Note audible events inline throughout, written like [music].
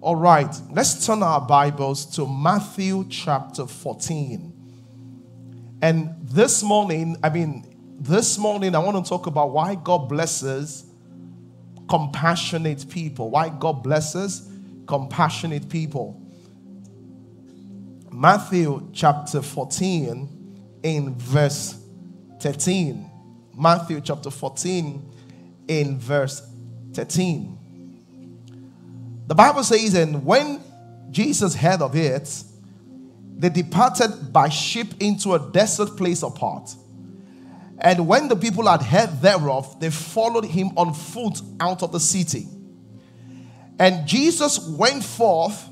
All right, let's turn our Bibles to Matthew chapter 14. And this morning, I mean, this morning, I want to talk about why God blesses compassionate people. Why God blesses compassionate people. Matthew chapter 14, in verse 13. Matthew chapter 14, in verse 13. The Bible says, and when Jesus heard of it, they departed by ship into a desert place apart. And when the people had heard thereof, they followed him on foot out of the city. And Jesus went forth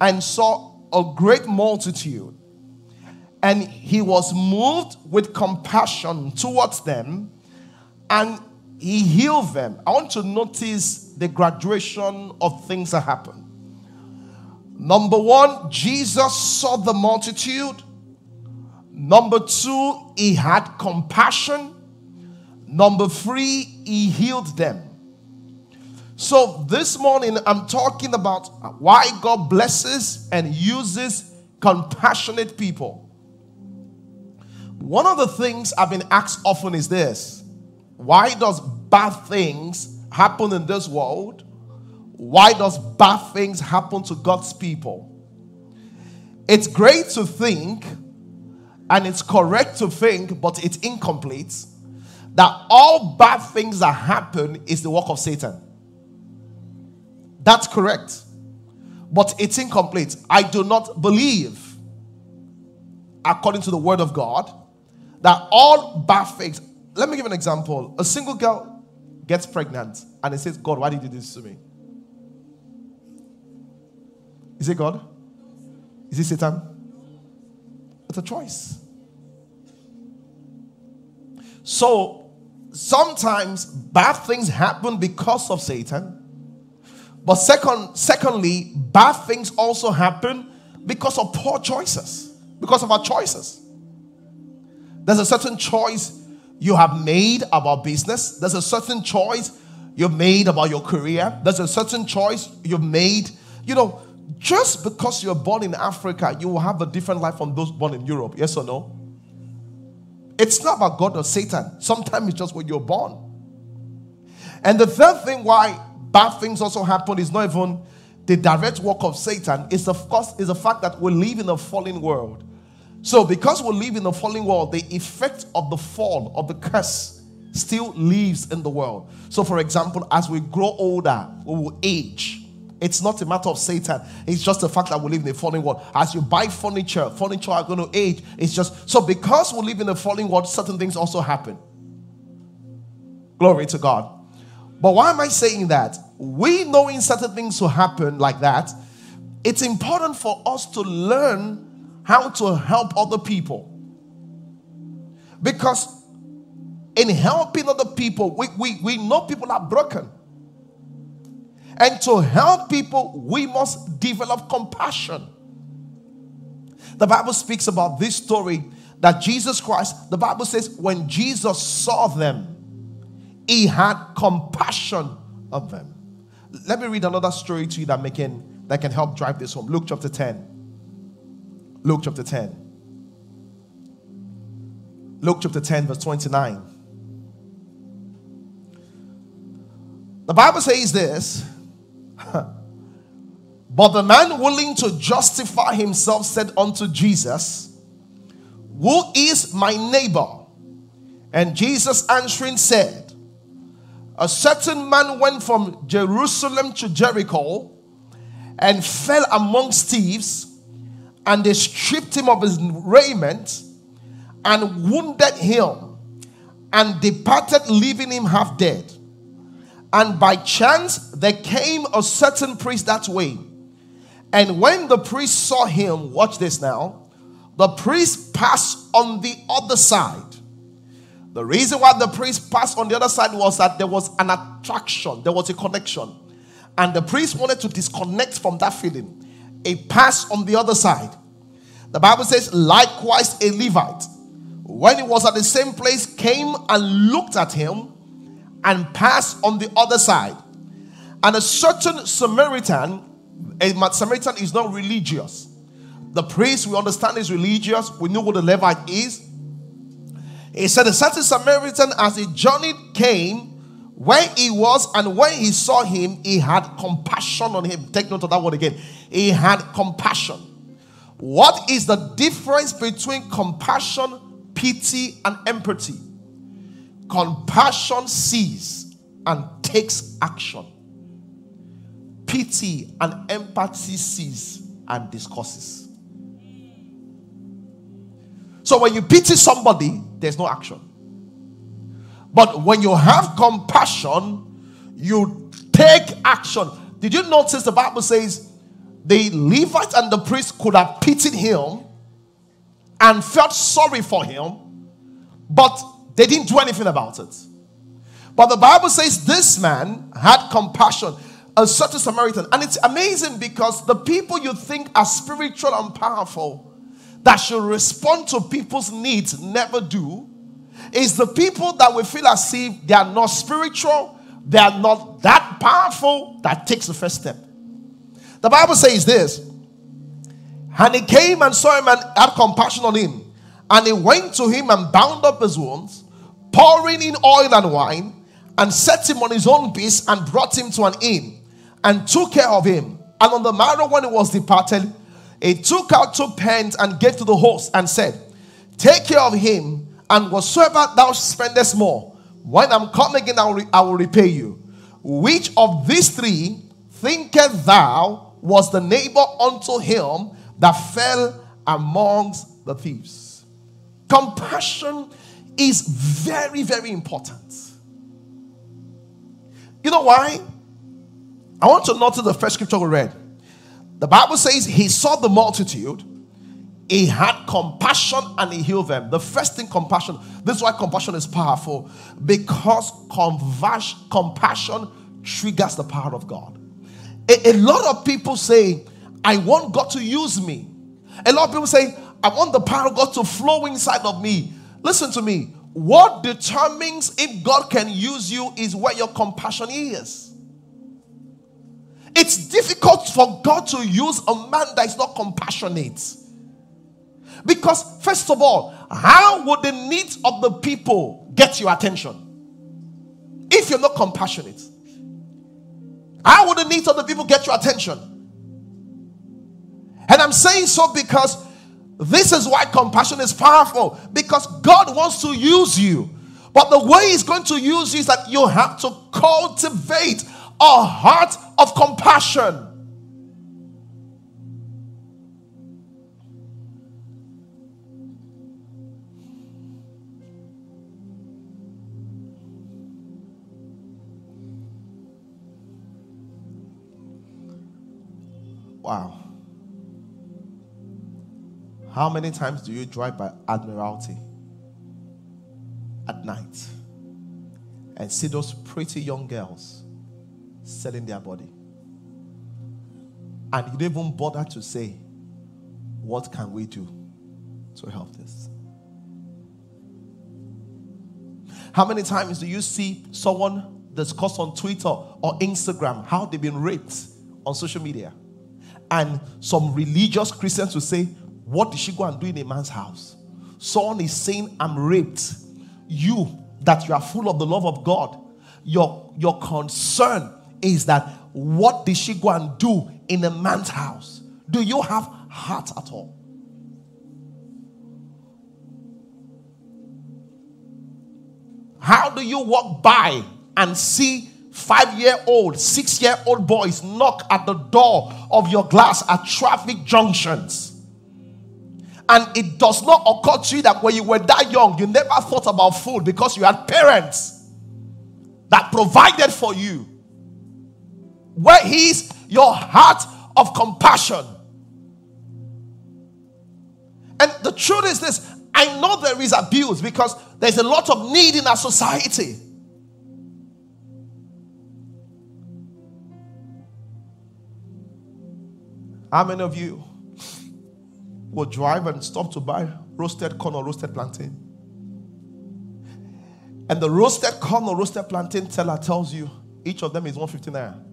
and saw a great multitude, and he was moved with compassion towards them, and he healed them. I want to notice the graduation of things that happen. Number one, Jesus saw the multitude. Number two, he had compassion. Number three, he healed them. So this morning, I'm talking about why God blesses and uses compassionate people. One of the things I've been asked often is this why does bad things happen in this world? Why does bad things happen to God's people? It's great to think, and it's correct to think, but it's incomplete, that all bad things that happen is the work of Satan. That's correct. But it's incomplete. I do not believe, according to the word of God, that all bad things. Let me give an example. A single girl gets pregnant and he says, God, why did you do this to me? Is it God? Is it Satan? It's a choice. So sometimes bad things happen because of Satan. But second, secondly, bad things also happen because of poor choices, because of our choices. There's a certain choice you have made about business. There's a certain choice you've made about your career. There's a certain choice you've made. You know, just because you're born in Africa, you will have a different life from those born in Europe. Yes or no? It's not about God or Satan. Sometimes it's just when you're born. And the third thing why bad things also happen is not even the direct work of Satan. It's of course is the fact that we live in a fallen world. So, because we live in a fallen world, the effect of the fall, of the curse, still lives in the world. So, for example, as we grow older, we will age. It's not a matter of Satan. It's just the fact that we live in a fallen world. As you buy furniture, furniture are going to age. It's just so because we live in a fallen world, certain things also happen. Glory to God. But why am I saying that? We knowing certain things will happen like that, it's important for us to learn how to help other people. Because in helping other people, we, we, we know people are broken. And to help people, we must develop compassion. The Bible speaks about this story that Jesus Christ, the Bible says, when Jesus saw them, he had compassion of them. Let me read another story to you that, can, that can help drive this home. Luke chapter 10. Luke chapter 10. Luke chapter 10, verse 29. The Bible says this [laughs] But the man willing to justify himself said unto Jesus, Who is my neighbor? And Jesus answering said, A certain man went from Jerusalem to Jericho and fell amongst thieves and they stripped him of his raiment and wounded him and departed, leaving him half dead. And by chance, there came a certain priest that way. And when the priest saw him, watch this now, the priest passed on the other side. The reason why the priest passed on the other side was that there was an attraction, there was a connection. And the priest wanted to disconnect from that feeling. A pass on the other side. The Bible says, likewise, a Levite, when he was at the same place, came and looked at him and passed on the other side. And a certain Samaritan, a Samaritan is not religious. The priest, we understand, is religious. We know what the Levite is. He said, A certain Samaritan, as he journeyed, came where he was, and when he saw him, he had compassion on him. Take note of that word again. He had compassion. What is the difference between compassion, pity, and empathy? Compassion sees and takes action. Pity and empathy sees and discusses. So when you pity somebody, there's no action. But when you have compassion, you take action. Did you notice the Bible says the Levite and the priest could have pitied him and felt sorry for him, but they didn't do anything about it. But the Bible says this man had compassion, a certain Samaritan. And it's amazing because the people you think are spiritual and powerful that should respond to people's needs never do is the people that we feel as if they are not spiritual, they are not that powerful, that takes the first step. The Bible says this, and he came and saw him and had compassion on him, and he went to him and bound up his wounds, pouring in oil and wine, and set him on his own beast and brought him to an inn, and took care of him. And on the morrow when he was departed, he took out two pence and gave to the host and said, Take care of him and whatsoever thou spendest more, when I'm coming again, I will, I will repay you. Which of these three thinkest thou was the neighbor unto him that fell amongst the thieves? Compassion is very, very important. You know why? I want to notice the first scripture we read. The Bible says he saw the multitude he had compassion and he healed them. The first thing, compassion. This is why compassion is powerful because compassion triggers the power of God. A, a, lot of people say, I want God to use me. A lot of people say, I want the power of God to flow inside of me. Listen to me. What determines if God can use you is where your compassion is. It's difficult for God to use a man that is not compassionate. Because, first of all, how would the needs of the people get your attention if you're not compassionate? How would the needs of the people get your attention? And I'm saying so because this is why compassion is powerful because God wants to use you. But the way He's going to use you is that you have to cultivate a heart of compassion. How many times do you drive by Admiralty at night and see those pretty young girls selling their body? And you don't even bother to say, What can we do to help this? How many times do you see someone discuss on Twitter or Instagram how they've been raped on social media? And some religious Christians will say, What did she go and do in a man's house? Someone is saying, I'm raped. You, that you are full of the love of God, your, your concern is that what did she go and do in a man's house? Do you have heart at all? How do you walk by and see five year old, six year old boys knock at the door of your glass at traffic junctions. And it does not occur to you that when you were that young, you never thought about food because you had parents that provided for you. Where is your heart of compassion? And the truth is this I know there is abuse because there's a lot of need in our society. How many of you will drive and stop to buy roasted corn or roasted plantain? And the roasted corn or roasted plantain teller tells you each of them is 150 naira.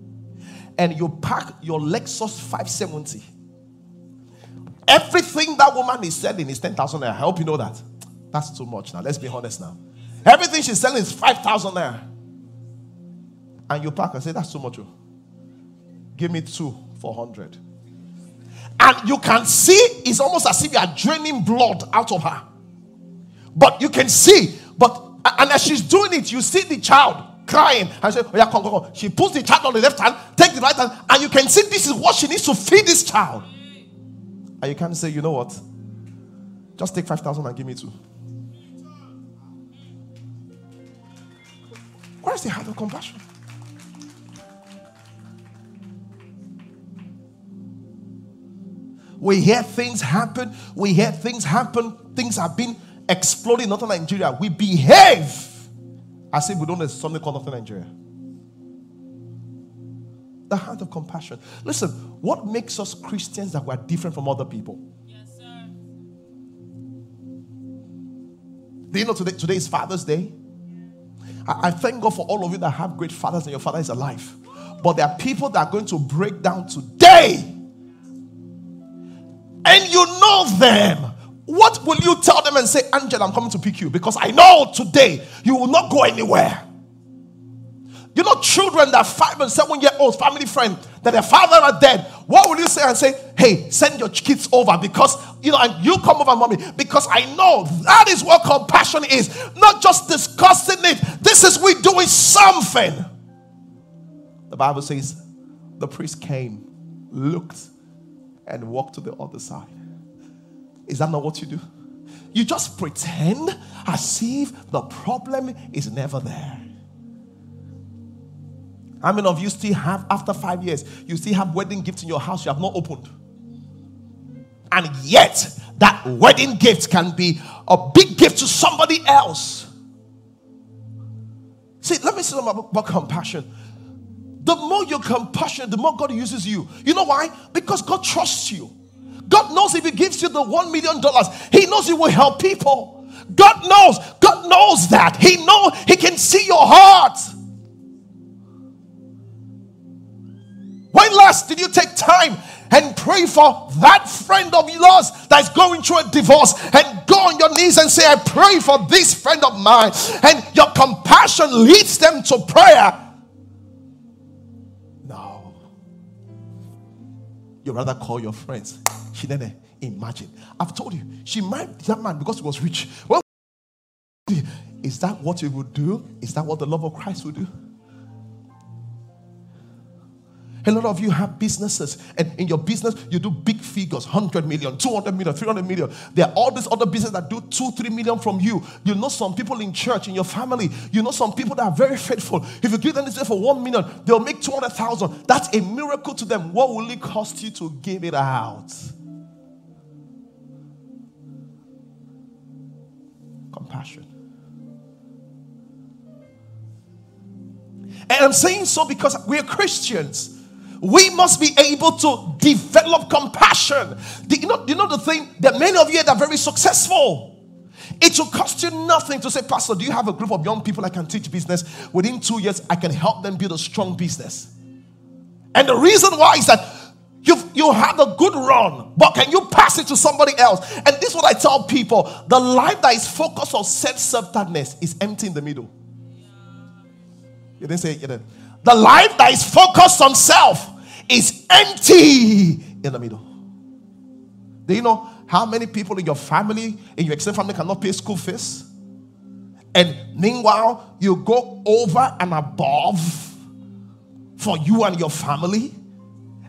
and you park your Lexus 570. Everything that woman is selling is 10,000 naira. I hope you know that. That's too much now. Let's be honest now. Everything she's selling is 5,000 naira. And you park and say, That's too much. Oh. Give me two for 100. And you can see it's almost as if you are draining blood out of her. But you can see, but and as she's doing it, you see the child crying and say, Oh, yeah, come, come, come. She puts the child on the left hand, take the right hand, and you can see this is what she needs to feed this child. And you can't say, you know what? Just take 5,000 and give me two. Where's the heart of compassion? We hear things happen. We hear things happen. Things have been exploding in northern Nigeria. We behave as if we don't know something called northern Nigeria. The heart of compassion. Listen, what makes us Christians that we're different from other people? Yes, sir. Do you know today, today is Father's Day? I, I thank God for all of you that have great fathers and your father is alive. But there are people that are going to break down today and you know them, what will you tell them and say, Angel, I'm coming to pick you? Because I know today you will not go anywhere. You know, children that five and seven year olds, family friend, that their father are dead. What will you say and say, hey, send your kids over because, you know, and you come over, mommy, because I know that is what compassion is. Not just discussing it. This is we doing something. The Bible says the priest came, looked, and walk to the other side. Is that not what you do? You just pretend as if the problem is never there. How many of you still have, after five years, you still have wedding gifts in your house you have not opened? And yet, that wedding gift can be a big gift to somebody else. See, let me say something about, about compassion. The more you're compassionate, the more God uses you. You know why? Because God trusts you. God knows if He gives you the one million dollars, He knows He will help people. God knows. God knows that. He know He can see your heart. When last did you take time and pray for that friend of yours that's going through a divorce and go on your knees and say, I pray for this friend of mine, and your compassion leads them to prayer you rather call your friends. She didn't eh, imagine. I've told you, she married that man because he was rich. Well, is that what you would do? Is that what the love of Christ would do? A lot of you have businesses, and in your business, you do big figures 100 million, 200 million, 300 million. There are all these other businesses that do 2, 3 million from you. You know some people in church, in your family, you know some people that are very faithful. If you give them this for 1 million, they'll make 200,000. That's a miracle to them. What will it cost you to give it out? Compassion. And I'm saying so because we're Christians we must be able to develop compassion. Do you know, you know the thing? That many of you that are very successful. It will cost you nothing to say, Pastor, do you have a group of young people I can teach business? Within two years, I can help them build a strong business. And the reason why is that You've, you had a good run, but can you pass it to somebody else? And this is what I tell people the life that is focused on self centeredness is empty in the middle. You didn't say it, you didn't. The life that is focused on self is empty in the middle. Do you know how many people in your family, in your extended family, cannot pay school fees? And meanwhile, you go over and above for you and your family,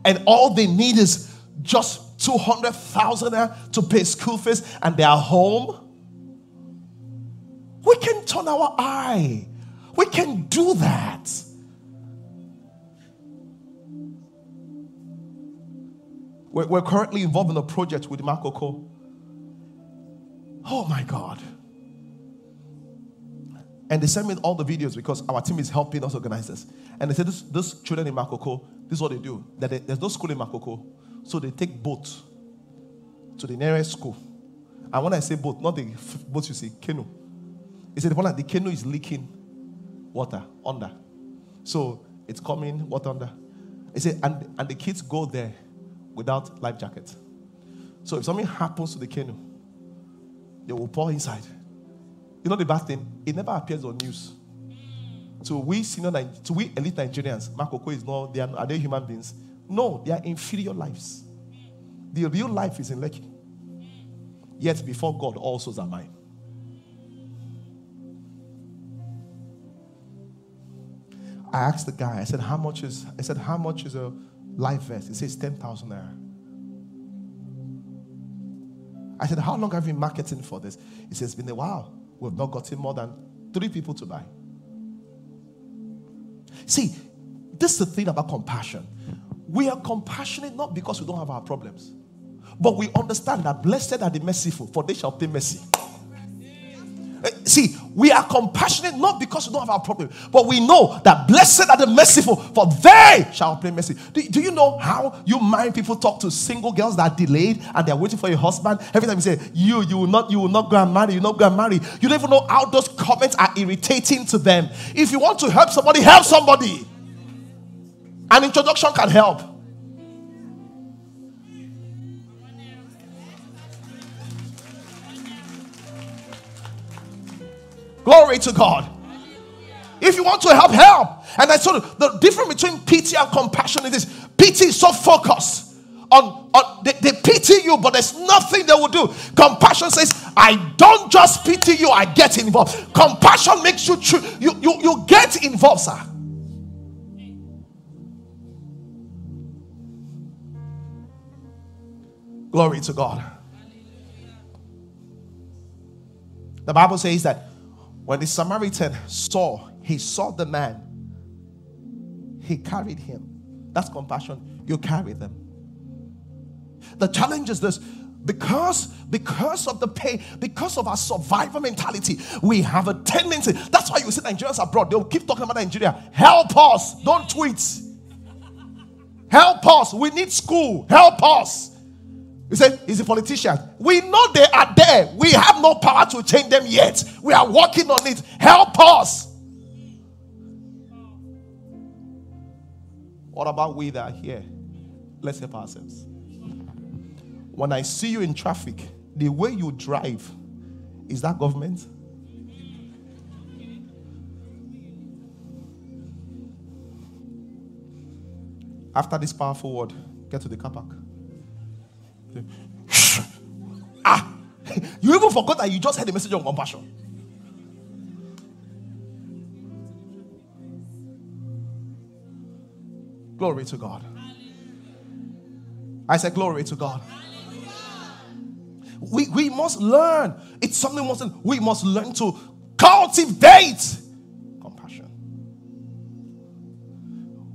and all they need is just 200,000 to pay school fees, and they are home. We can turn our eye. We can do that. We're, we're currently involved in a project with Makoko. Oh my God. And they sent me all the videos because our team is helping us organize this. And they said, this, children in Makoko, this is what they do. That they, there's no school in Makoko. So they take boat to the nearest school. And when I say boat, not the boat you see, canoe. He said the one that the canoe is leaking water under. So it's coming water under. He said, and, and the kids go there without life jackets. So if something happens to the canoe, they will pour inside. You know the bad thing? It never appears on news. So we senior, to we elite Nigerians, Makoko is not, they are, are they human beings? No, they are inferior lives. The real life is in Lekki. Yet before God, all souls are mine. I asked the guy, I said, how much is, I said, how much is a life vest? It says 10,000 naira. I said, how long have you been marketing for this? He says, it's been a while. We've not gotten more than three people to buy. See, this is the thing about compassion. We are compassionate not because we don't have our problems, but we understand that blessed are the merciful, for they shall obtain mercy. Eh, see, we are compassionate not because we don't have our problem, but we know that blessed are the merciful, for they shall obtain mercy. Do, do, you know how you mind people talk to single girls that are delayed and they're waiting for a husband? Every time you say, You, you will not, you will not go and marry, you will not go and marry. You don't even know how those comments are irritating to them. If you want to help somebody, help somebody. An introduction can help. Glory to God. If you want to help, help. And I told you the difference between pity and compassion is this pity is so focused on, on they, they pity you, but there's nothing they will do. Compassion says, I don't just pity you, I get involved. Compassion makes you true, you, you, you get involved, sir. Glory to God. The Bible says that when the Samaritan saw, he saw the man, he carried him. That's compassion. You carry them. The challenge is this. Because because of the pain because of our survival mentality we have a tendency. That's why you see nigerians abroad they'll keep talking about nigeria. Help us. Don't tweet. Help us. We need school. Help us he said, He's a politician. We know they are there. We have no power to change them yet. We are working on it. Help us. What about we that are here? Let's help ourselves. When I see you in traffic, the way you drive, is that government? After this powerful word, get to the car park. Ah, you even forgot that you just heard the message of compassion. Glory to God. I said, Glory to God. We, we must learn. It's something we must, we must learn to cultivate compassion.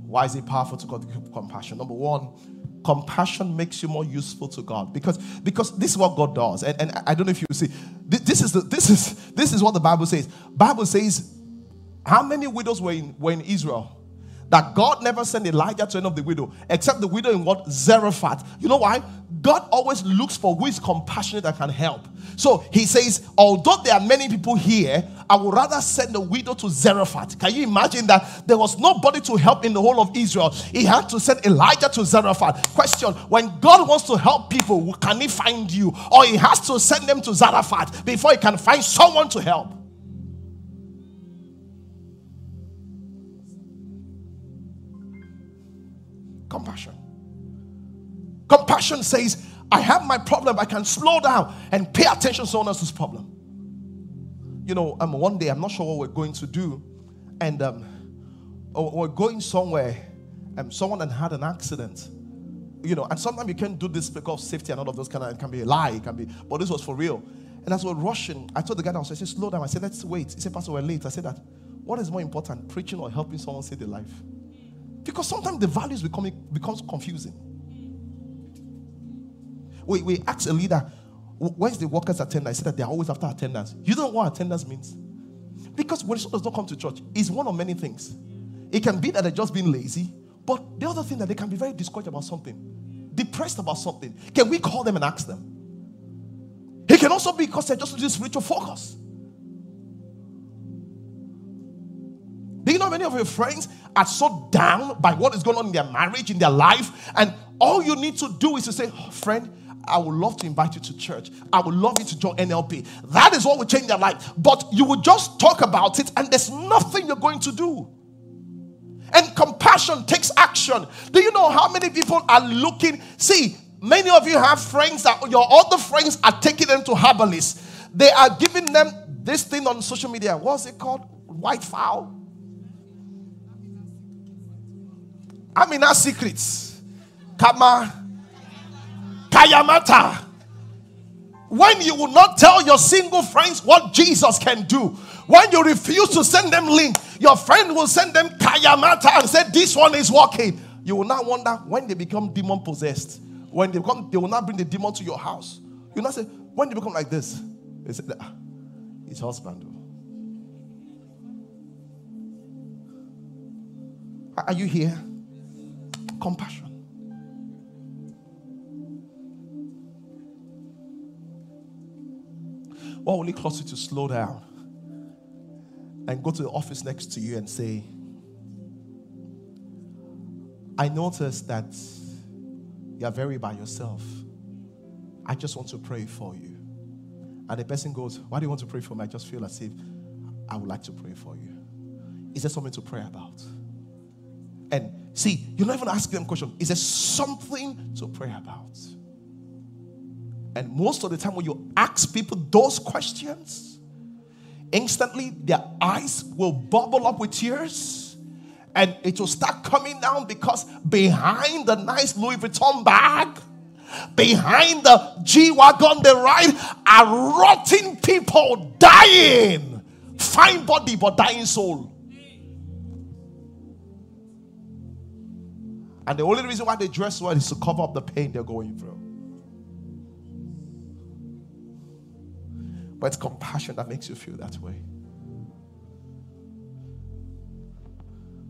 Why is it powerful to cultivate compassion? Number one, compassion makes you more useful to God. Because because this is what God does. And, and I don't know if you see this is the this is this is what the Bible says. Bible says how many widows were in, were in Israel that God never sent Elijah to any of the widow except the widow in what? Zarephath. You know why? God always looks for who is compassionate that can help. So he says although there are many people here I would rather send the widow to Zarephath. Can you imagine that there was nobody to help in the whole of Israel? He had to send Elijah to Zarephath. Question When God wants to help people, can he find you? Or he has to send them to Zarephath before he can find someone to help? Compassion. Compassion says, I have my problem, I can slow down and pay attention to someone else's problem you know, um, one day I'm not sure what we're going to do, and um, oh, we're going somewhere, and um, someone had had an accident, you know, and sometimes you can't do this because safety and all of those kind of it can be a lie, it can be, but this was for real. And as we're rushing, I told the guy downstairs, I said, slow down. I said, let's wait. He said, Pastor, we're late. I said that. What is more important, preaching or helping someone save their life? Because sometimes the values becoming becomes confusing. We, we ask a leader, Where's the workers' attendance? I said that they're always after attendance. You don't know what attendance means? Because when someone does not come to church, it's one of many things. It can be that they're just being lazy, but the other thing that they can be very discouraged about something, depressed about something. Can we call them and ask them? It can also be because they're just losing spiritual focus. Do you know many of your friends are so down by what is going on in their marriage, in their life, and all you need to do is to say, oh, friend, I would love to invite you to church. I would love you to join NLP. That is what will change their life. But you will just talk about it, and there's nothing you're going to do. And compassion takes action. Do you know how many people are looking? See, many of you have friends that your other friends are taking them to herbalists. They are giving them this thing on social media. What's it called? White fowl. I mean, our secrets. Kama. Kayamata. When you will not tell your single friends what Jesus can do, when you refuse to send them link, your friend will send them Kayamata and say, This one is working. You will not wonder when they become demon possessed. When they become, they will not bring the demon to your house. You will not say, when they become like this, they say, ah, his husband. Are you here? Compassion. What will it cost you to slow down and go to the office next to you and say, I noticed that you are very by yourself. I just want to pray for you. And the person goes, Why do you want to pray for me? I just feel as if I would like to pray for you. Is there something to pray about? And see, you're not even asking them question. Is there something to pray about? And most of the time, when you ask people those questions, instantly their eyes will bubble up with tears and it will start coming down because behind the nice Louis Vuitton bag, behind the G Wagon they ride, are rotting people dying. Fine body, but dying soul. And the only reason why they dress well is to cover up the pain they're going through. But it's compassion that makes you feel that way.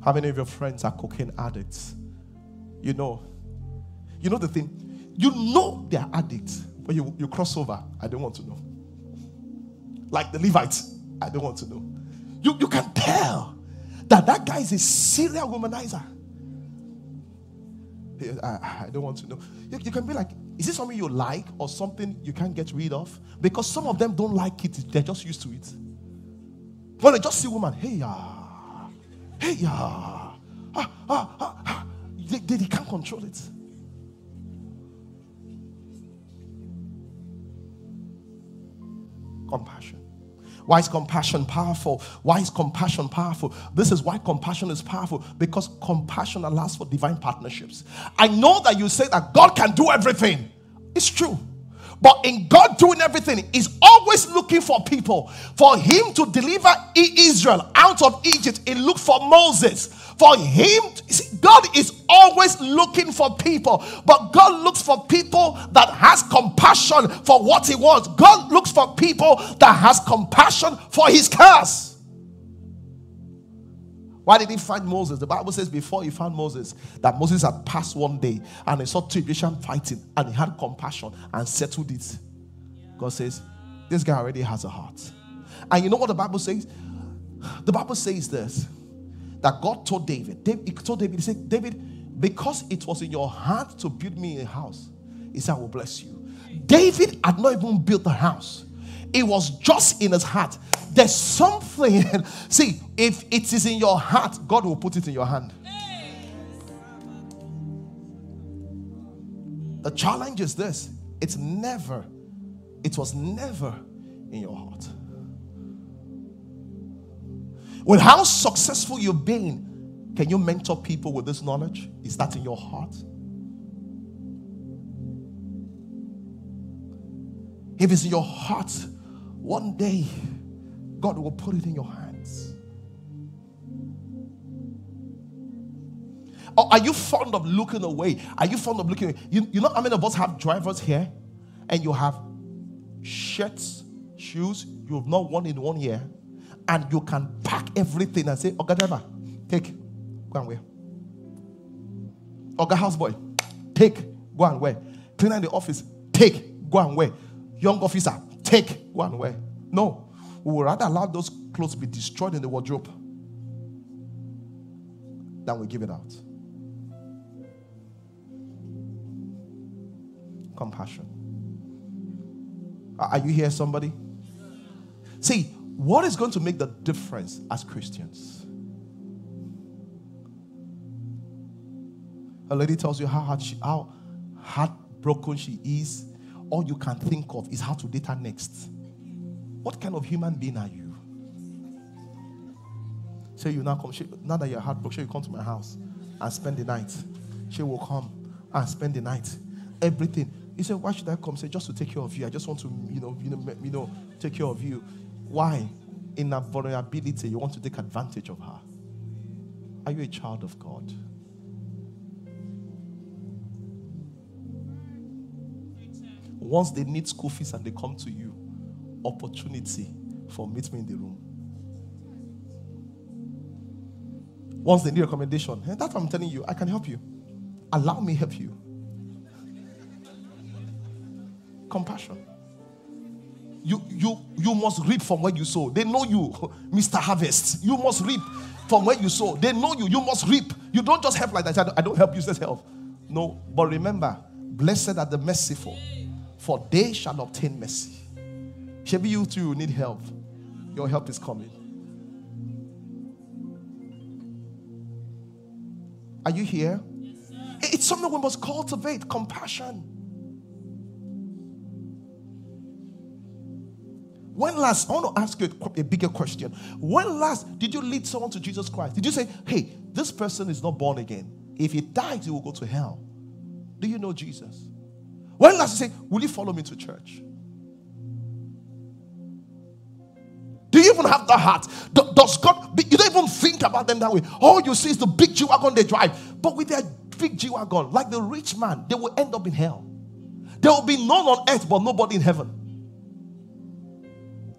How many of your friends are cocaine addicts? You know. You know the thing. You know they're addicts, but you, you cross over. I don't want to know. Like the Levites, I don't want to know. You, you can tell that that guy is a serial womanizer. I, I don't want to know. You, you can be like, is it something you like or something you can't get rid of? Because some of them don't like it, they're just used to it. When they just see woman, hey ya, hey ya, ah, ah, ah, ah. They, they, they can't control it. Compassion. Why is compassion powerful? Why is compassion powerful? This is why compassion is powerful because compassion allows for divine partnerships. I know that you say that God can do everything, it's true. But in God doing everything, He's always looking for people. For Him to deliver Israel out of Egypt, He looked for Moses. For Him, see, God is always looking for people. But God looks for people that has compassion for what He wants. God looks for people that has compassion for His cause. Why did he find Moses? The Bible says before he found Moses that Moses had passed one day and he saw two Egyptians fighting and he had compassion and settled it. God says, This guy already has a heart. And you know what the Bible says? The Bible says this that God told David, David he told David, he said, David, because it was in your heart to build me a house, he said, I will bless you. David had not even built the house. It was just in his heart. There's something. [laughs] See, if it is in your heart, God will put it in your hand. The challenge is this it's never, it was never in your heart. With how successful you've been, can you mentor people with this knowledge? Is that in your heart? If it's in your heart, one day, God will put it in your hands. Or are you fond of looking away? Are you fond of looking away? You, you know how many of us have drivers here and you have shirts, shoes you have not worn in one year, and you can pack everything and say, Okay, driver, take, go and wear. Okay, houseboy, take, go and wear. Cleaner in the office, take, go and wear. Young officer, take, go and wear. No, we would rather allow those clothes be destroyed in the wardrobe. than we give it out. Compassion. Are you here, somebody? See, what is going to make the difference as Christians? A lady tells you how hard she, how heartbroken she is. All you can think of is how to date her next. What kind of human being are you? Say you now come. She, now that you're heartbroken, you come to my house and spend the night. She will come and spend the night. Everything. He said, Why should I come? Say, just to take care of you. I just want to, you know, you know, you know, take care of you. Why? In that vulnerability, you want to take advantage of her. Are you a child of God? Once they need school fees and they come to you, opportunity for meet me in the room. Once they need recommendation, and that's what I'm telling you, I can help you. Allow me help you. Compassion. You, you, you must reap from where you sow. They know you, [laughs] Mr. Harvest. You must reap from where you sow. They know you. You must reap. You don't just help like that. I don't help, just help. No, but remember, blessed are the merciful, for they shall obtain mercy. Maybe you too need help. Your help is coming. Are you here? Yes, it's something we must cultivate compassion. When last, I want to ask you a, a, bigger question. When last did you lead someone to Jesus Christ? Did you say, hey, this person is not born again? If he dies, he will go to hell. Do you know Jesus? When last you say, will you follow me to church? Do you even have the heart? Does God, you don't even think about them that way. All you see is the big G Wagon they drive. But with their big G Wagon, like the rich man, they will end up in hell. There will be none on earth, but nobody in heaven.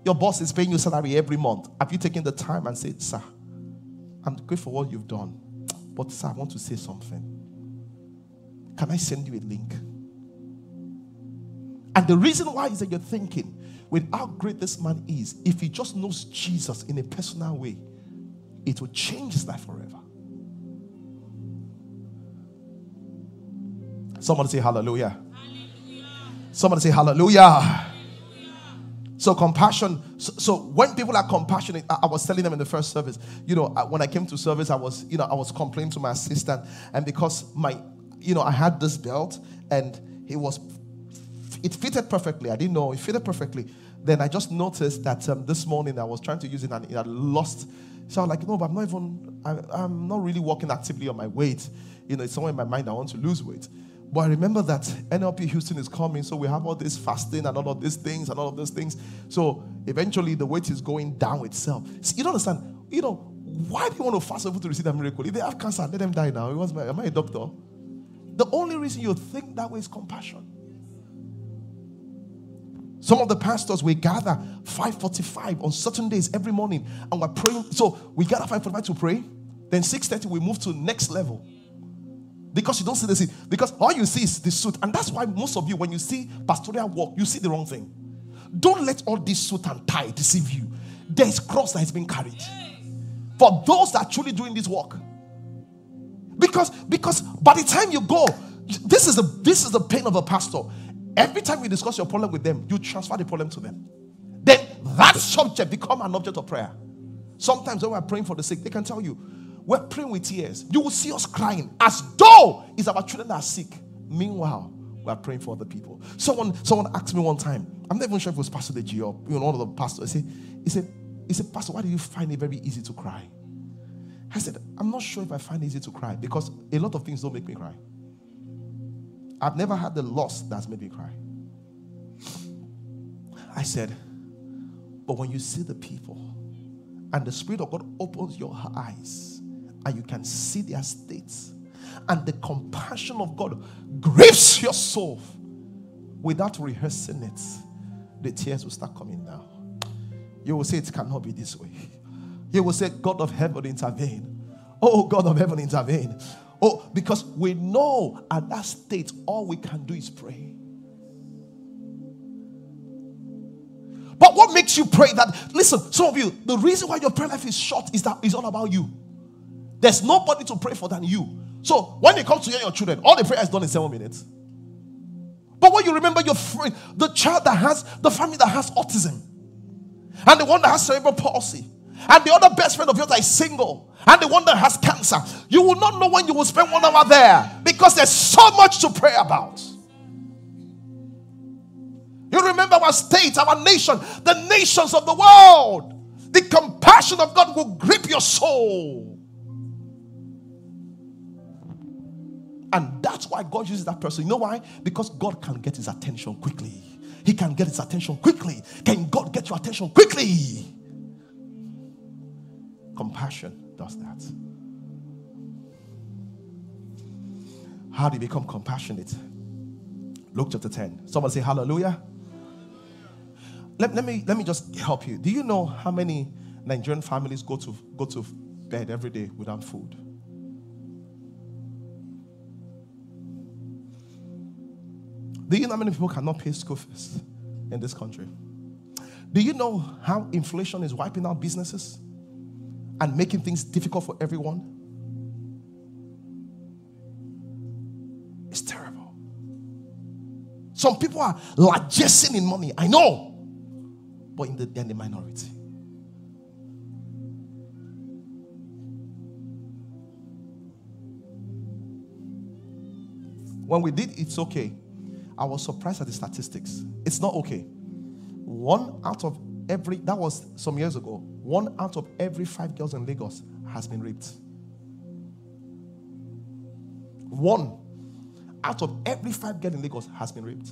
Your boss is paying you salary every month. Have you taken the time and said, Sir, I'm grateful for what you've done, but sir, I want to say something. Can I send you a link? And the reason why is that you're thinking, with how great this man is, if he just knows Jesus in a personal way, it will change his life forever. Somebody say hallelujah. hallelujah. Somebody say hallelujah. hallelujah. So compassion. So, so, when people are compassionate, I, I, was telling them in the first service. You know, when I came to service, I was, you know, I was complaining to my assistant, and because my, you know, I had this belt, and it was, it fitted perfectly. I didn't know it fitted perfectly then I just noticed that um, this morning I was trying to use it and it had lost. So I was like, no, but I'm not even, I, am not really working actively on my weight. You know, it's somewhere in my mind I want to lose weight. But I remember that NLP Houston is coming, so we have all this fasting and all of these things and all of those things. So eventually the weight is going down itself. See, you don't understand. You know, why do you want to fast people to receive that miracle? If they have cancer, let them die now. It was my, am I a doctor? The only reason you think that way is compassion. Some of the pastors we gather 5:45 on certain days every morning, and we're praying. So we gather 5:45 to pray. Then 6:30 we move to next level. Because you don't see the seat. Because all you see is the suit. And that's why most of you, when you see pastoral work, you see the wrong thing. Don't let all this suit and tie deceive you. There is cross that has been carried. For those that are truly doing this work. Because, because by the time you go, this is the this is the pain of a pastor. Every time you discuss your problem with them, you transfer the problem to them. Then that subject become an object of prayer. Sometimes when we're praying for the sick, they can tell you, we're praying with tears. You will see us crying as though it's our children that are sick. Meanwhile, we're praying for other people. Someone, someone asked me one time, I'm not even sure if it was Pastor Deji or you know, one of the pastors. He said, he said, he said, Pastor, why do you find it very easy to cry? I said, I'm not sure if I find it easy to cry because a lot of things don't make me cry. I've never had the loss that's made me cry. I said, but when you see the people and the Spirit of God opens your eyes and you can see their states and the compassion of God grips your soul without rehearsing it, the tears will start coming down. You will say, It cannot be this way. You will say, God of heaven, intervene. Oh, God of heaven, intervene. Oh, because we know at that state, all we can do is pray. But what makes you pray that? Listen, some of you, the reason why your prayer life is short is that it's all about you. There's nobody to pray for than you. So when it comes to your children, all the prayer is done in seven minutes. But when you remember your friend, the child that has the family that has autism, and the one that has cerebral palsy, and the other best friend of yours is single, and the one that has cancer, you will not know when you will spend one hour there because there's so much to pray about. You remember our state, our nation, the nations of the world. The compassion of God will grip your soul. And that's why God uses that person. You know why? Because God can get his attention quickly. He can get his attention quickly. Can God get your attention quickly? Compassion does that. How do you become compassionate? Luke chapter 10. Someone say hallelujah. Let, let, me, let me just help you. Do you know how many Nigerian families go to, go to bed every day without food? Do you know how many people cannot pay school fees in this country? Do you know how inflation is wiping out businesses and making things difficult for everyone? It's terrible. Some people are largessing in money. I know but in the, they're in the minority. When we did It's Okay, I was surprised at the statistics. It's not okay. One out of every, that was some years ago, one out of every five girls in Lagos has been raped. One out of every five girls in Lagos has been raped.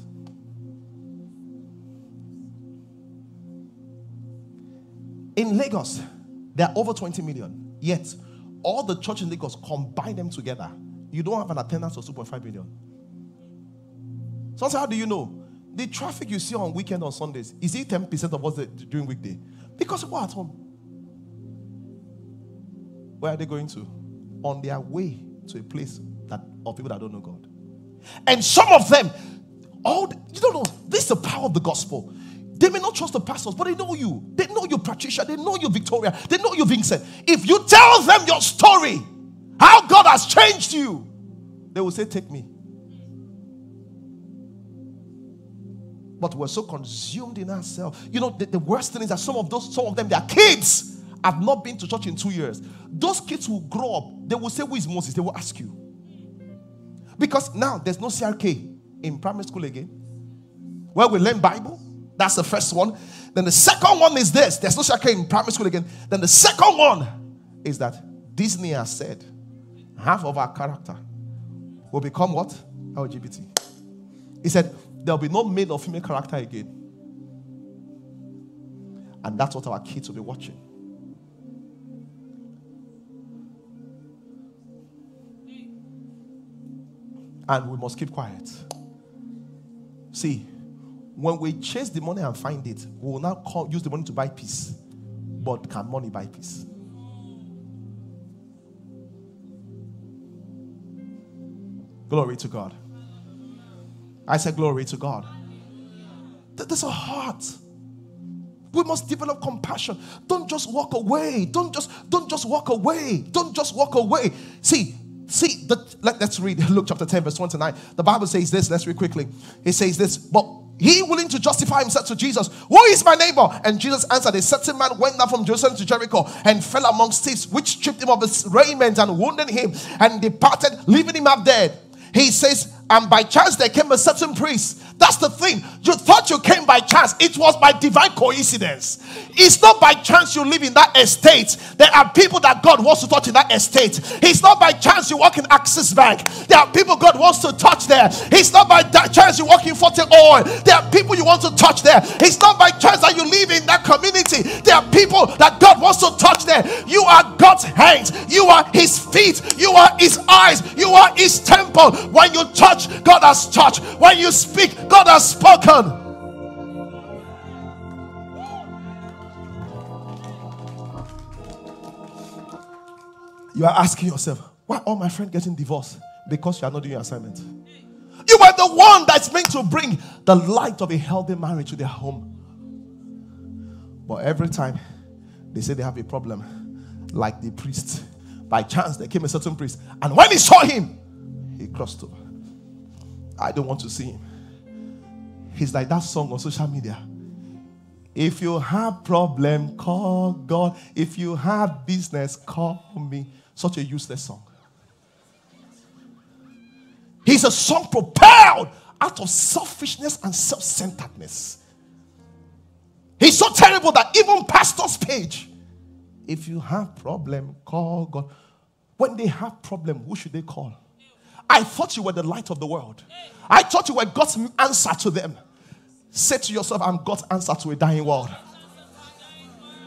In Lagos, there are over 20 million. Yet, all the church in Lagos combine them together. You don't have an attendance of 2.5 million. So, how do you know? The traffic you see on weekend on Sundays, is it 10% of what's during weekday? Because people are at home. Where are they going to? On their way to a place that of people that don't know God. And some of them, all you don't know, this is the power of the gospel. They may not trust the pastors, but they know you. They know you, Patricia. They know you, Victoria. They know you, Vincent. If you tell them your story, how God has changed you, they will say, Take me. But we're so consumed in ourselves. You know, the, the worst thing is that some of those, some of them, their kids have not been to church in two years. Those kids will grow up, they will say, Who is Moses? They will ask you. Because now there's no CRK in primary school again. Where we learn Bible, that's the first one. Then the second one is this. There's no CRK in primary school again. Then the second one is that Disney has said half of our character will become what? LGBT. He said there'll be no male or female character again. And that's what our kids will be watching. And we must keep quiet. See, when we chase the money and find it, we will not call, use the money to buy peace. But can money buy peace? Glory to God. I said, Glory to God. There's a heart. We must develop compassion. Don't just walk away. Don't just don't just walk away. Don't just walk away. See, see, the, let, us read [laughs] Luke chapter 10, verse 29. The Bible says this. Let's read quickly. It says this, but he willing to justify himself to Jesus. Who is my neighbor? And Jesus answered, A certain man went down from Jerusalem to Jericho and fell amongst thieves, which stripped him of his raiment and wounded him and departed, leaving him half dead. He says, and by chance there came a certain priest. That's the thing. You thought you came by chance. It was by divine coincidence. It's not by chance you live in that estate. There are people that God wants to touch in that estate. It's not by chance you work in Access Bank. There are people God wants to touch there. It's not by chance you work in Forte Oil. There are people you want to touch there. It's not by chance that you live in that community. There are people that God wants to touch there. You are God's hands. You are His feet. You are His eyes. You are His temple. When you touch, God has touched. When you speak, God has spoken. You are asking yourself, why all my friends getting divorced? Because you are not doing your assignment. You are the one that's meant to bring the light of a healthy marriage to their home. But every time they say they have a problem, like the priest, By chance, there came a certain priest, and when he saw him, he crossed over. I don't want to see him. He's like that song on social media. If you have problem, call God. If you have business, call me. Such a useless song. He's a song propelled out of selfishness and self-centeredness. He's so terrible that even pastor's page. If you have problem, call God. When they have problem, who should they call? I thought you were the light of the world. I thought you were God's answer to them. Say to yourself, I'm God's answer to a dying world.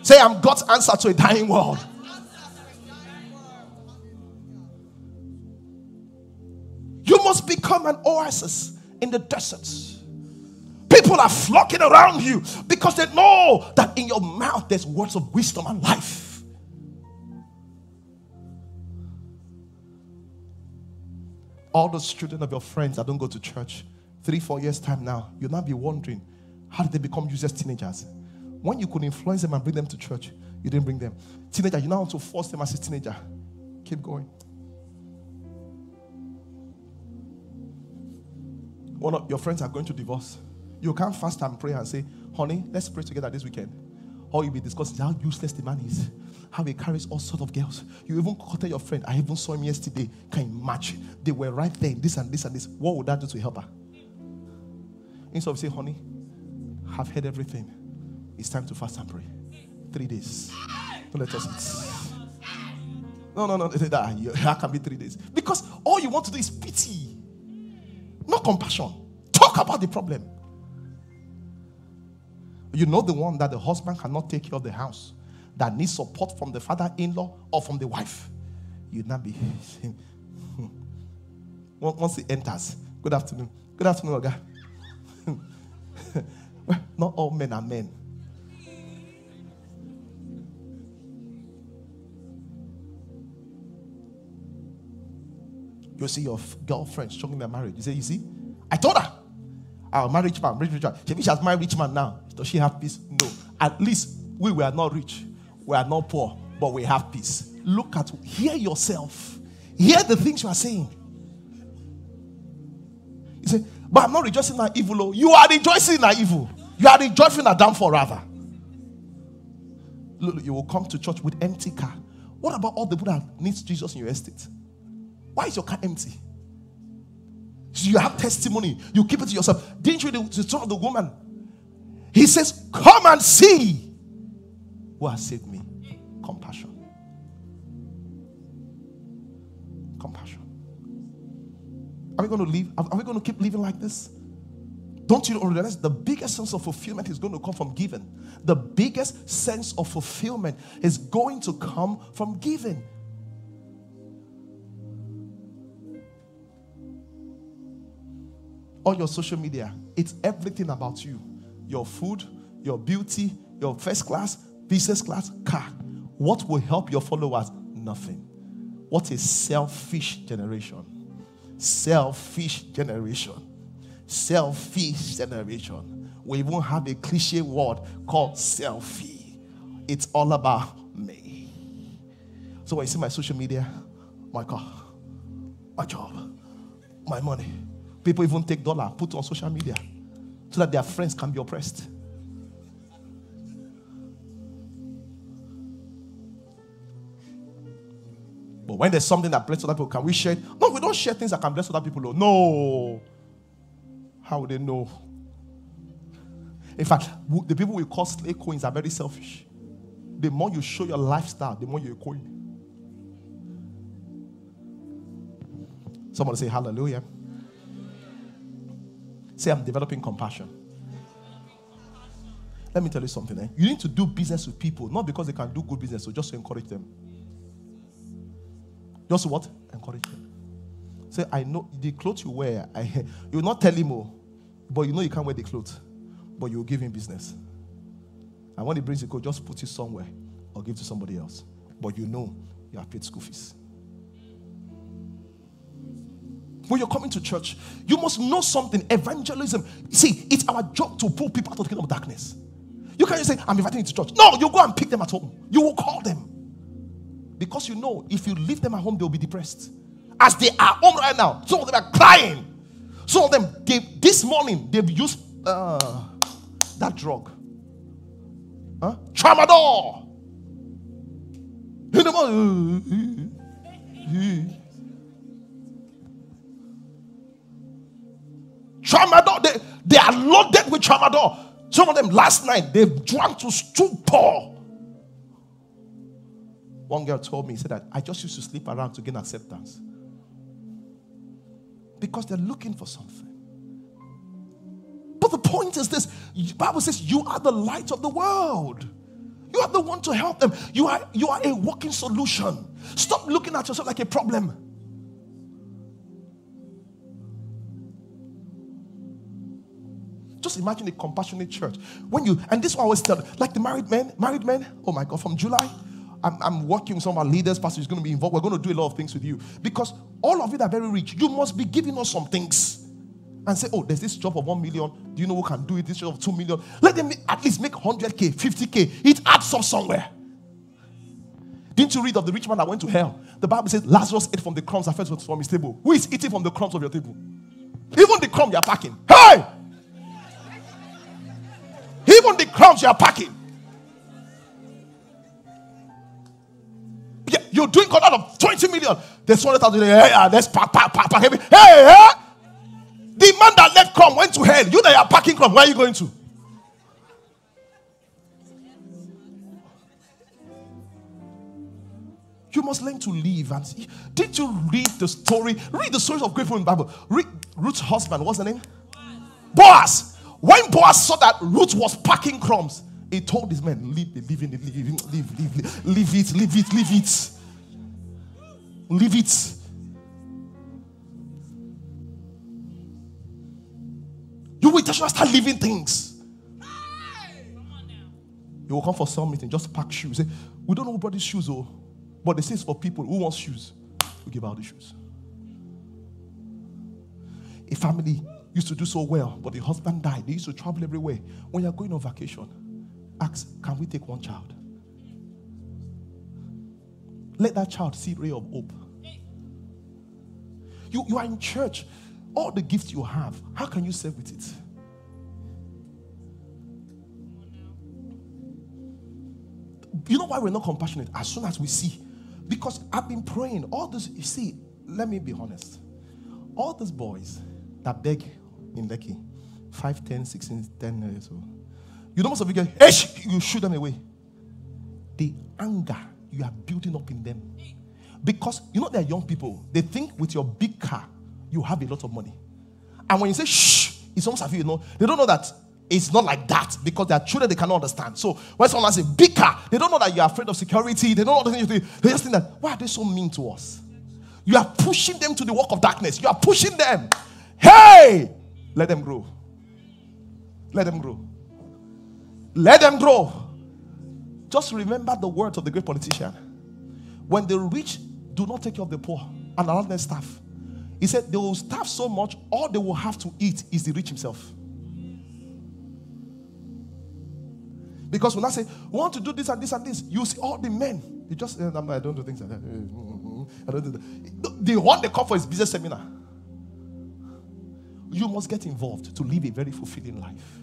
Say, I'm God's answer to a dying world. You must become an oasis in the desert. People are flocking around you because they know that in your mouth there's words of wisdom and life. All those children of your friends that don't go to church, three, four years' time now, you'll not be wondering how did they become useless teenagers? When you could influence them and bring them to church, you didn't bring them. Teenager, you now want to force them as a teenager. Keep going. One of your friends are going to divorce. You can't fast and pray and say, honey, let's pray together this weekend. Or you'll be discussing how useless the man is, how he carries all sorts of girls. You even quoted your friend. I even saw him yesterday. Can you imagine? They were right there, this and this and this. What would that do to help her? Instead of saying, honey, I've heard everything. It's time to fast and pray. Three days. Don't let us. No, no, no. That can be three days. Because all you want to do is pity, not compassion. Talk about the problem. You know the one that the husband cannot take care of the house, that needs support from the father in law or from the wife. You'd not be. [laughs] Once he enters, good afternoon. Good afternoon, Oga. [laughs] Not all men are men. You see your girlfriend struggling their marriage. You say, You see, I told her marry rich man, rich, rich man. She has married rich man now. Does she have peace? No. At least we were not rich, we are not poor, but we have peace. Look at, hear yourself, hear the things you are saying. You say, but I'm not rejoicing at evil. Oh. You are rejoicing at evil. You are rejoicing at downfall rather. Look, you will come to church with empty car. What about all the people that needs Jesus in your estate? Why is your car empty? So you have testimony. You keep it to yourself. Didn't you the, the son of the woman? He says, Come and see who has saved me. Compassion. Compassion. Are we going to live? Are we going to keep living like this? Don't you realize the biggest sense of fulfillment is going to come from giving? The biggest sense of fulfillment is going to come from giving. On your social media, it's everything about you your food, your beauty, your first class, business class, car. What will help your followers? Nothing. What is selfish generation? Selfish generation selfish generation. We even have a cliche word called selfie. It's all about me. So when you see my social media, my car, my job, my money, people even take dollar, put on social media so that their friends can be oppressed. But when there's something that blesses other people, can we share? No, we don't share things that can bless other people. No. How would they know? In fact, the people we call slave coins are very selfish. The more you show your lifestyle, the more you're coin. Someone say hallelujah. Say, I'm developing compassion. Let me tell you something. Eh? You need to do business with people, not because they can do good business, so just to encourage them. Just what? Encourage them. Say, I know the clothes you wear, I, [laughs] you will not tell him, oh, but you know you can't wear the clothes, but you will give him business. And when he brings the coat, just put it somewhere or give to somebody else. But you know you have paid school fees. When you're coming to church, you must know something. Evangelism. See, it's our job to pull people out of the kingdom of darkness. You can't just say, I'm inviting you to church. No, you go and pick them at home. You will call them. Because you know, if you leave them at home, they'll be depressed. As they are home right now, some of them are crying. Some of them, they, this morning, they've used uh, that drug. Huh? Tramadol. Tramadol, they, they are loaded with tramadol. Some of them last night, they've drunk to stupor. One girl told me, he said that I just used to sleep around to gain acceptance. Because they're looking for something. But the point is this Bible says you are the light of the world. You are the one to help them. You are, you are a working solution. Stop looking at yourself like a problem. Just imagine a compassionate church. When you, and this I always tell, like the married men, married men, oh my God, from July, I'm, I'm working with some of our leaders, pastor is going to be involved. We're going to do a lot of things with you. Because all of you that are very rich, you must be giving us some things. And say, oh, there's this job of 1 million. Do you know who can do it? This job of 2 million. Let them at least make 100K, 50K. It adds up somewhere. Didn't you read of the rich man that went to hell? The Bible says Lazarus ate from the crumbs that fell from his table. Who is eating from the crumbs of your table? Even the crumb you're packing. Hey! Even the crumbs you are packing. You're doing a lot of 20 million. There's 100,000. Hey, let's pack, pack, pack, pack. Hey, hey. The man that left crumb went to hell. You that are packing crumb, where are you going to? You must learn to live. And see. did you read the story? Read the stories of grateful people in Bible. Read Ruth's husband. What's the name? Boaz. When Boaz saw that Ruth was packing crumbs, he told his men, "Leave, leave, leave, leave, leave, leave, leave it, leave it, leave it." Leave it. You will just start leaving things. You will come for some meeting, just pack shoes. Say, we don't know who brought these shoes, oh, but they say it's for people who want shoes. We give out the shoes. A family used to do so well, but the husband died. They used to travel everywhere. When you're going on vacation, ask, can we take one child? Let that child see ray of hope. You, you are in church. All the gifts you have, how can you serve with it? You know why we're not compassionate? As soon as we see, because I've been praying all this. You see, let me be honest. All these boys that beg in Lekki. 5, 10, 16, 10 years old. You know, most of you get, hey, you shoot them away. The anger you are building up in them. Because you know, they're young people. They think with your big car, you have a lot of money. And when you say shh, it's almost as if you know, they don't know that it's not like that because they are children they cannot understand. So when someone a big car, they don't know that you're afraid of security. They don't know do. They just think that, why are they so mean to us? You are pushing them to the work of darkness. You are pushing them. Hey, let them grow. Let them grow. Let them grow. Just remember the words of the great politician. When the rich do not take care of the poor and allow them starve, he said they will starve so much, all they will have to eat is the rich himself. Because when I say, we want to do this and this and this, you see all the men. You just, eh, I don't do things like that. Eh, mm, mm, mm, I don't do that. The one they call for is business seminar. You must get involved to live a very fulfilling life.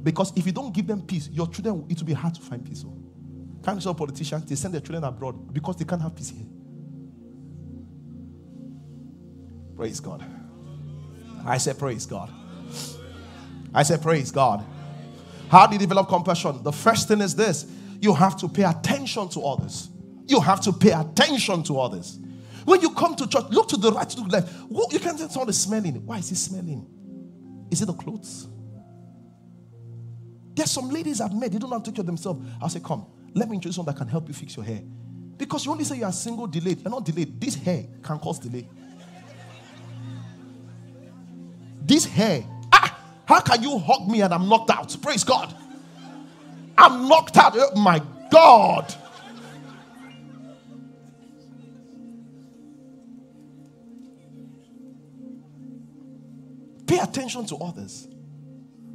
Because if you don't give them peace, your children, it will be hard to find peace. Oh. Some politicians, they send their children abroad because they can't have peace here. Praise God. I say, Praise God. I say, Praise God. How do you develop compassion? The first thing is this you have to pay attention to others. You have to pay attention to others. When you come to church, look to the right, to the left. You can't tell is smelling. Why is he smelling? Is it the clothes? There's some ladies I've met, they don't know how to take care of themselves. I'll say, Come, let me introduce someone that can help you fix your hair. Because you only say you are single, delayed. You're not delayed. This hair can cause delay. This hair. Ah, how can you hug me and I'm knocked out? Praise God. I'm knocked out. Oh my God. Pay attention to others.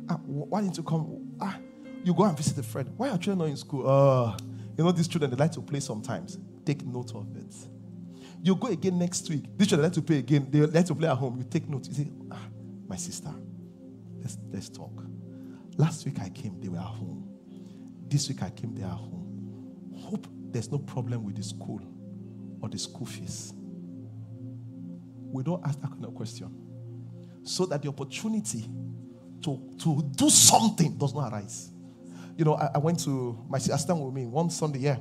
Ah, why didn't you come? Ah, you go and visit a friend. Why are children not in school? Uh, You know, these children, they like to play sometimes. Take note of it. You go again next week. These children like to play again. They like to play at home. You take note. You say, ah, my sister, let's, let's talk. Last week I came, they were at home. This week I came, they are home. Hope there's no problem with the school or the school fees. We don't ask that kind of question. So that the opportunity to, to do something does not arise. You know, I, I went to my sister with me one Sunday, yeah.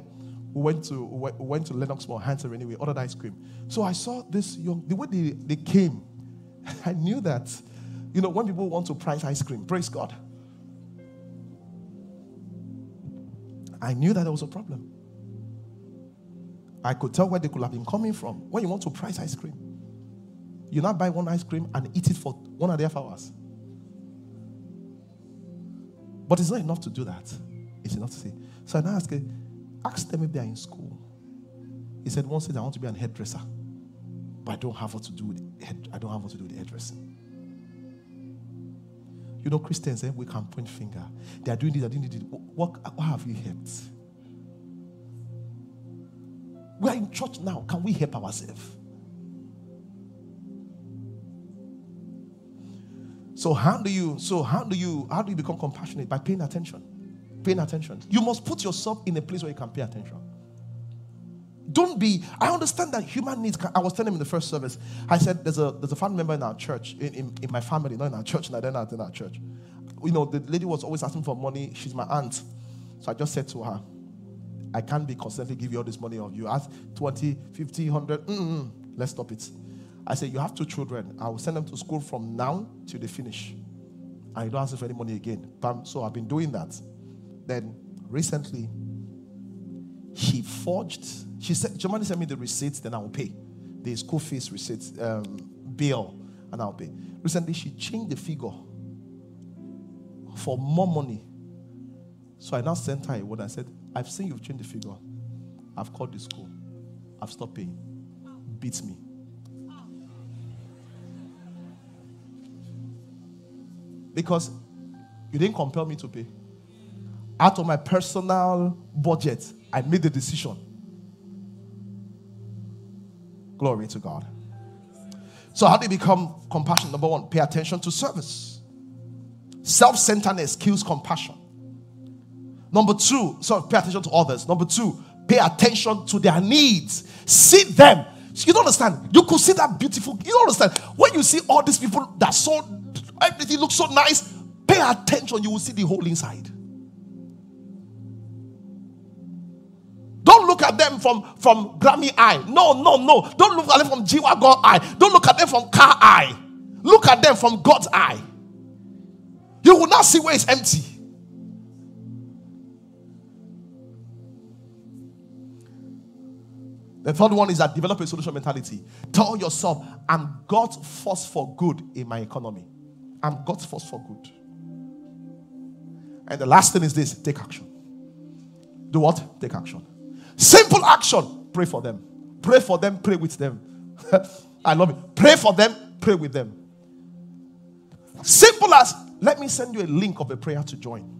We went to we went to Lennox Mall, Hansel anyway, ordered ice cream. So I saw this young the way they, they came, [laughs] I knew that, you know, when people want to price ice cream, praise God. I knew that there was a problem. I could tell where they could have been coming from. When you want to price ice cream, you not buy one ice cream and eat it for one and a half hours. But it's not enough to do that. It's enough to say. So I now ask, ask them if they are in school. He said, one said, I want to be an hairdresser. But I don't have what to do with head, I don't have what to do with hairdressing. You know, Christians, eh, we can point finger. They are doing this, they are doing this. What, what have you helped? We are in church now. Can we help ourselves? So how do you so how do you how do you become compassionate? By paying attention. Paying attention. You must put yourself in a place where you can pay attention. Don't be, I understand that human needs. I was telling him in the first service, I said, there's a there's a family member in our church, in, in, in my family, not in our church, not in our church. You know, the lady was always asking for money. She's my aunt. So I just said to her, I can't be constantly giving you all this money of you. Ask 20, 50, 100. Mm-mm. Let's stop it. I said, You have two children. I will send them to school from now till they finish. And you don't ask for any money again. So I've been doing that. Then recently, she forged, she said, Germany sent me the receipts, then I will pay. The school fees receipts, um, bill, and I'll pay. Recently, she changed the figure for more money. So I now sent her a word. I said, I've seen you've changed the figure. I've called the school. I've stopped paying. Beats me. Because you didn't compel me to pay. Out of my personal budget, I made the decision. Glory to God. So, how do you become compassionate? Number one, pay attention to service. Self centeredness kills compassion. Number two, so pay attention to others. Number two, pay attention to their needs. See them. You don't understand. You could see that beautiful. You don't understand. When you see all these people that saw Everything looks so nice. Pay attention, you will see the whole inside. Don't look at them from, from Grammy eye. No, no, no. Don't look at them from G-Wagon eye. Don't look at them from car eye. Look at them from God's eye. You will not see where it's empty. The third one is that develop a solution mentality. Tell yourself, I'm God's force for good in my economy. I'm God's force for good. And the last thing is this take action. Do what? Take action. Simple action. Pray for them. Pray for them. Pray with them. [laughs] I love it. Pray for them. Pray with them. Simple as let me send you a link of a prayer to join.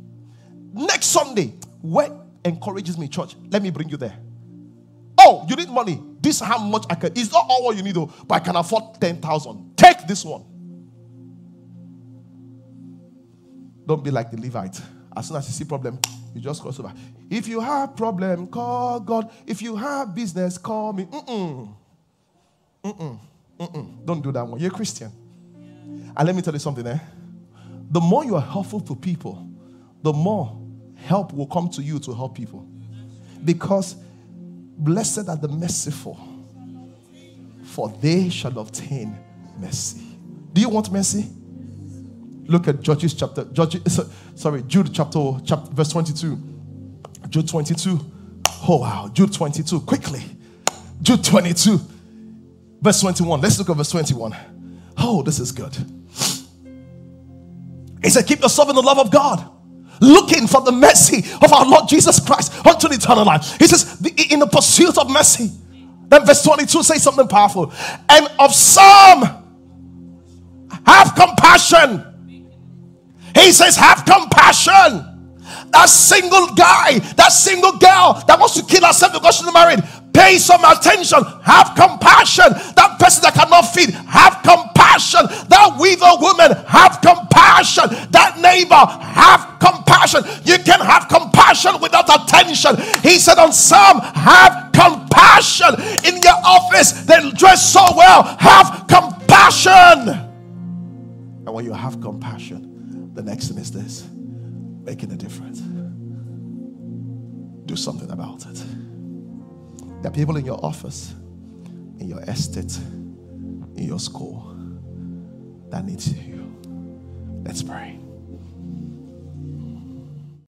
Next Sunday, what encourages me, church? Let me bring you there. Oh, you need money. This how much I can. It's not all what you need, though, but I can afford 10,000. Take this one. Don't be like the Levite. As soon as you see problem, you just cross over. If you have problem, call God. If you have business, call me. Mm-mm. Mm-mm. Mm-mm. Don't do that one. You're a Christian. And let me tell you something, eh? The more you are helpful to people, the more help will come to you to help people. Because blessed are the merciful, for they shall obtain mercy. Do you want mercy? Look at Judges chapter, Judges, sorry, Jude chapter, chapter, verse 22. Jude 22. Oh, wow. Jude 22. Quickly. Jude 22, verse 21. Let's look at verse 21. Oh, this is good. He said, Keep yourself in the love of God, looking for the mercy of our Lord Jesus Christ unto eternal life. He says, In the pursuit of mercy. Then verse 22 says something powerful. And of some have compassion he says, Have compassion That single guy, that single girl that wants to kill herself because she's married, pay some attention. Have compassion. That person that cannot feed, have compassion. That widow woman, have compassion. That neighbor, have compassion. You can have compassion without attention. He said on some, have compassion. In your office, they dress so well. Have compassion. And when you have compassion, the next thing is this making a difference. Do something about it. There are people in your office, in your estate, in your school that needs you. Let's pray.